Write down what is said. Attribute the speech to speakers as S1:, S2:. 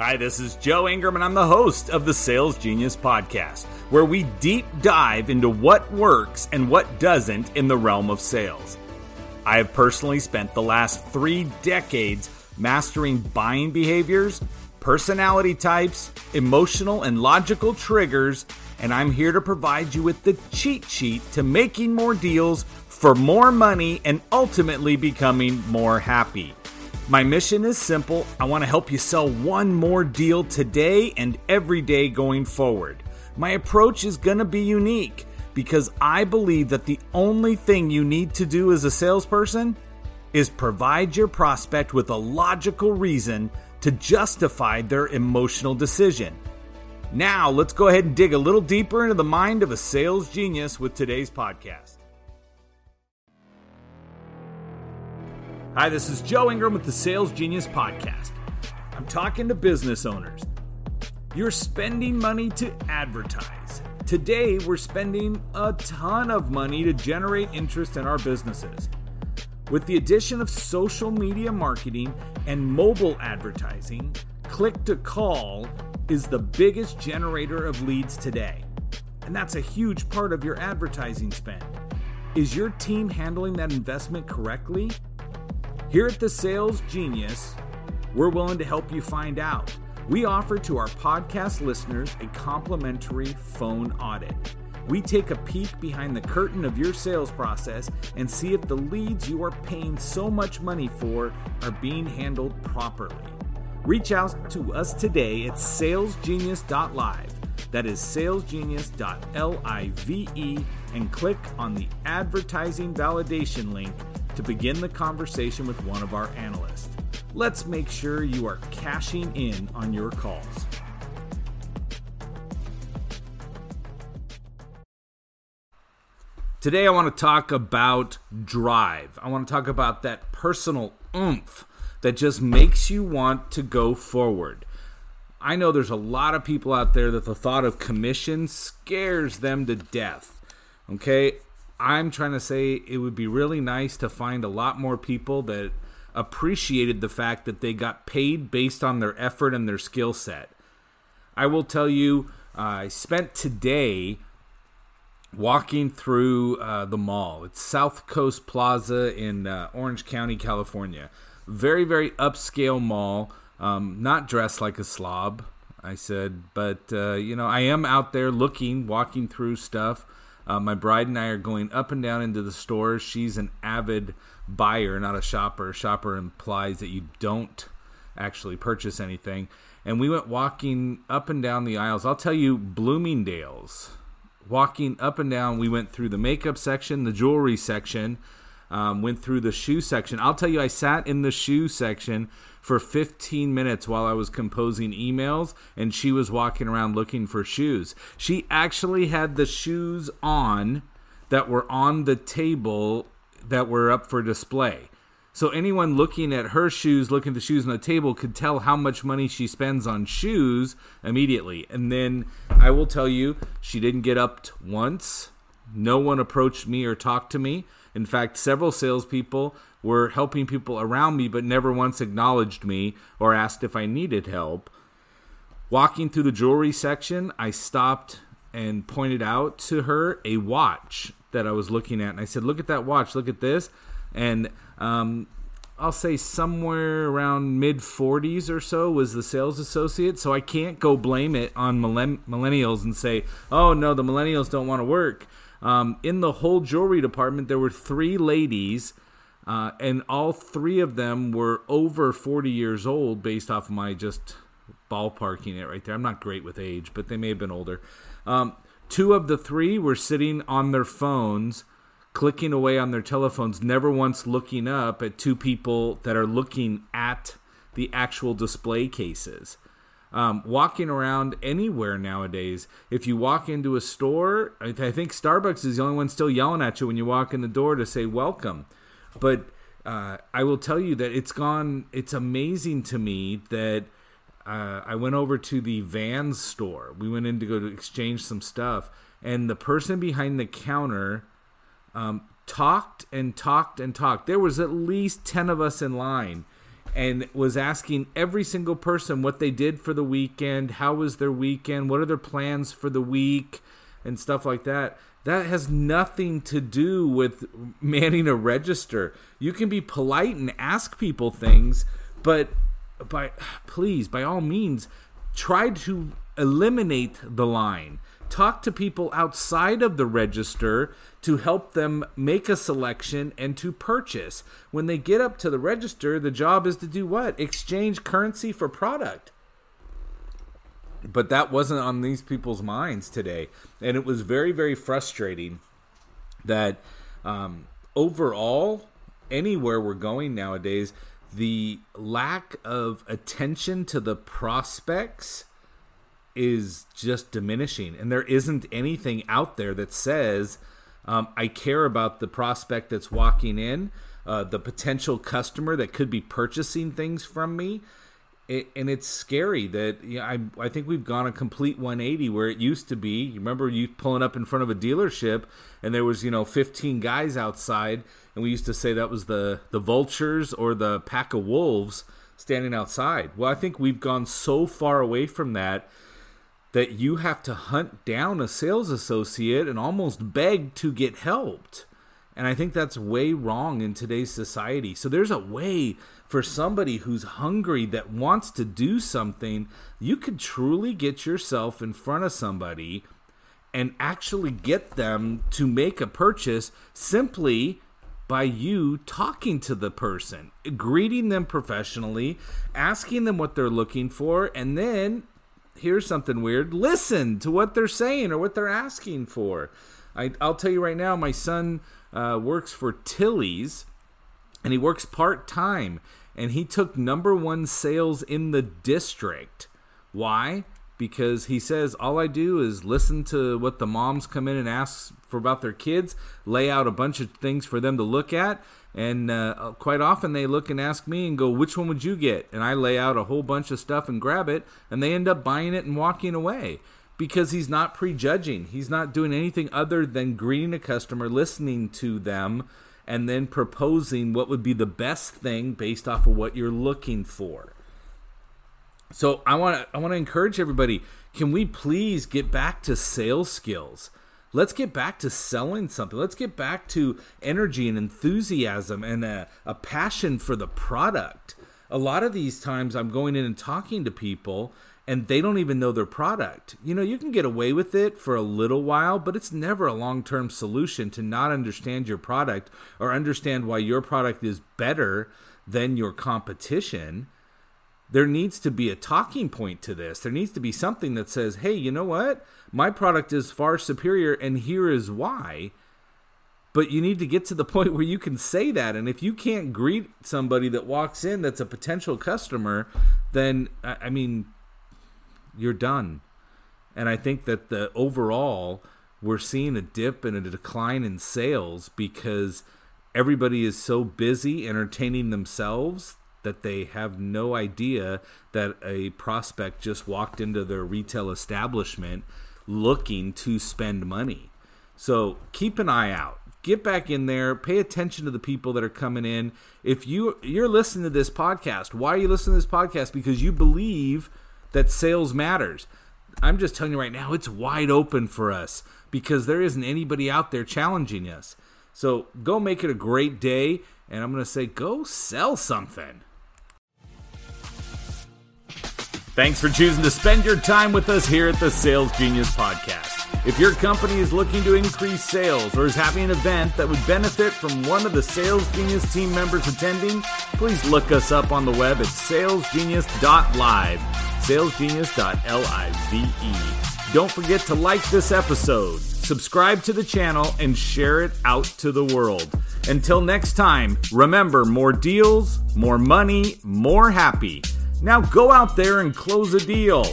S1: Hi, this is Joe Ingram, and I'm the host of the Sales Genius Podcast, where we deep dive into what works and what doesn't in the realm of sales. I have personally spent the last three decades mastering buying behaviors, personality types, emotional and logical triggers, and I'm here to provide you with the cheat sheet to making more deals for more money and ultimately becoming more happy. My mission is simple. I want to help you sell one more deal today and every day going forward. My approach is going to be unique because I believe that the only thing you need to do as a salesperson is provide your prospect with a logical reason to justify their emotional decision. Now, let's go ahead and dig a little deeper into the mind of a sales genius with today's podcast. Hi, this is Joe Ingram with the Sales Genius Podcast. I'm talking to business owners. You're spending money to advertise. Today, we're spending a ton of money to generate interest in our businesses. With the addition of social media marketing and mobile advertising, click to call is the biggest generator of leads today. And that's a huge part of your advertising spend. Is your team handling that investment correctly? Here at the Sales Genius, we're willing to help you find out. We offer to our podcast listeners a complimentary phone audit. We take a peek behind the curtain of your sales process and see if the leads you are paying so much money for are being handled properly. Reach out to us today at salesgenius.live. That is salesgenius.live and click on the advertising validation link to begin the conversation with one of our analysts. Let's make sure you are cashing in on your calls. Today, I want to talk about drive. I want to talk about that personal oomph that just makes you want to go forward. I know there's a lot of people out there that the thought of commission scares them to death. Okay, I'm trying to say it would be really nice to find a lot more people that appreciated the fact that they got paid based on their effort and their skill set. I will tell you, uh, I spent today walking through uh, the mall. It's South Coast Plaza in uh, Orange County, California. Very, very upscale mall. Um, not dressed like a slob, I said, but uh, you know, I am out there looking, walking through stuff. Uh, my bride and I are going up and down into the stores. She's an avid buyer, not a shopper. Shopper implies that you don't actually purchase anything. And we went walking up and down the aisles. I'll tell you, Bloomingdale's. Walking up and down, we went through the makeup section, the jewelry section, um, went through the shoe section. I'll tell you, I sat in the shoe section for 15 minutes while I was composing emails, and she was walking around looking for shoes. She actually had the shoes on that were on the table that were up for display. So anyone looking at her shoes, looking at the shoes on the table, could tell how much money she spends on shoes immediately. And then I will tell you, she didn't get up once. No one approached me or talked to me. In fact, several salespeople were helping people around me, but never once acknowledged me or asked if I needed help. Walking through the jewelry section, I stopped and pointed out to her a watch that I was looking at. And I said, Look at that watch, look at this. And um, I'll say somewhere around mid 40s or so was the sales associate. So I can't go blame it on millennials and say, Oh, no, the millennials don't want to work. Um, in the whole jewelry department, there were three ladies uh, and all three of them were over 40 years old based off of my just ballparking it right there. I'm not great with age, but they may have been older. Um, two of the three were sitting on their phones, clicking away on their telephones, never once looking up at two people that are looking at the actual display cases. Um, walking around anywhere nowadays, if you walk into a store, I think Starbucks is the only one still yelling at you when you walk in the door to say welcome. But uh, I will tell you that it's gone. It's amazing to me that uh, I went over to the Vans store. We went in to go to exchange some stuff, and the person behind the counter um, talked and talked and talked. There was at least ten of us in line, and was asking every single person what they did for the weekend, how was their weekend, what are their plans for the week, and stuff like that. That has nothing to do with manning a register. You can be polite and ask people things, but by please, by all means, try to eliminate the line. Talk to people outside of the register to help them make a selection and to purchase. When they get up to the register, the job is to do what? Exchange currency for product. But that wasn't on these people's minds today. And it was very, very frustrating that um, overall, anywhere we're going nowadays, the lack of attention to the prospects is just diminishing. And there isn't anything out there that says, um, I care about the prospect that's walking in, uh, the potential customer that could be purchasing things from me. It, and it's scary that you know, I, I think we've gone a complete 180 where it used to be. You remember you pulling up in front of a dealership and there was, you know, 15 guys outside. And we used to say that was the, the vultures or the pack of wolves standing outside. Well, I think we've gone so far away from that that you have to hunt down a sales associate and almost beg to get helped. And I think that's way wrong in today's society. So there's a way for somebody who's hungry that wants to do something, you could truly get yourself in front of somebody and actually get them to make a purchase simply by you talking to the person, greeting them professionally, asking them what they're looking for, and then here's something weird listen to what they're saying or what they're asking for. I, will tell you right now, my son uh, works for Tilly's and he works part time and he took number one sales in the district. Why? Because he says all I do is listen to what the moms come in and ask for about their kids, lay out a bunch of things for them to look at, and uh, quite often they look and ask me and go, Which one would you get? And I lay out a whole bunch of stuff and grab it, and they end up buying it and walking away because he's not prejudging. He's not doing anything other than greeting a customer, listening to them, and then proposing what would be the best thing based off of what you're looking for. So I want to I want to encourage everybody, can we please get back to sales skills? Let's get back to selling something. Let's get back to energy and enthusiasm and a, a passion for the product. A lot of these times I'm going in and talking to people and they don't even know their product. You know, you can get away with it for a little while, but it's never a long term solution to not understand your product or understand why your product is better than your competition there needs to be a talking point to this. There needs to be something that says, hey, you know what? My product is far superior, and here is why. But you need to get to the point where you can say that. And if you can't greet somebody that walks in that's a potential customer, then, I mean, you're done. And I think that the overall, we're seeing a dip and a decline in sales because everybody is so busy entertaining themselves that they have no idea that a prospect just walked into their retail establishment looking to spend money. So keep an eye out. Get back in there. Pay attention to the people that are coming in. If you you're listening to this podcast, why are you listening to this podcast? Because you believe that sales matters. I'm just telling you right now, it's wide open for us because there isn't anybody out there challenging us. So go make it a great day, and I'm going to say go sell something. Thanks for choosing to spend your time with us here at the Sales Genius Podcast. If your company is looking to increase sales or is having an event that would benefit from one of the Sales Genius team members attending, please look us up on the web at salesgenius.live, salesgenius.live. Don't forget to like this episode, subscribe to the channel, and share it out to the world. Until next time, remember more deals, more money, more happy. Now go out there and close a deal.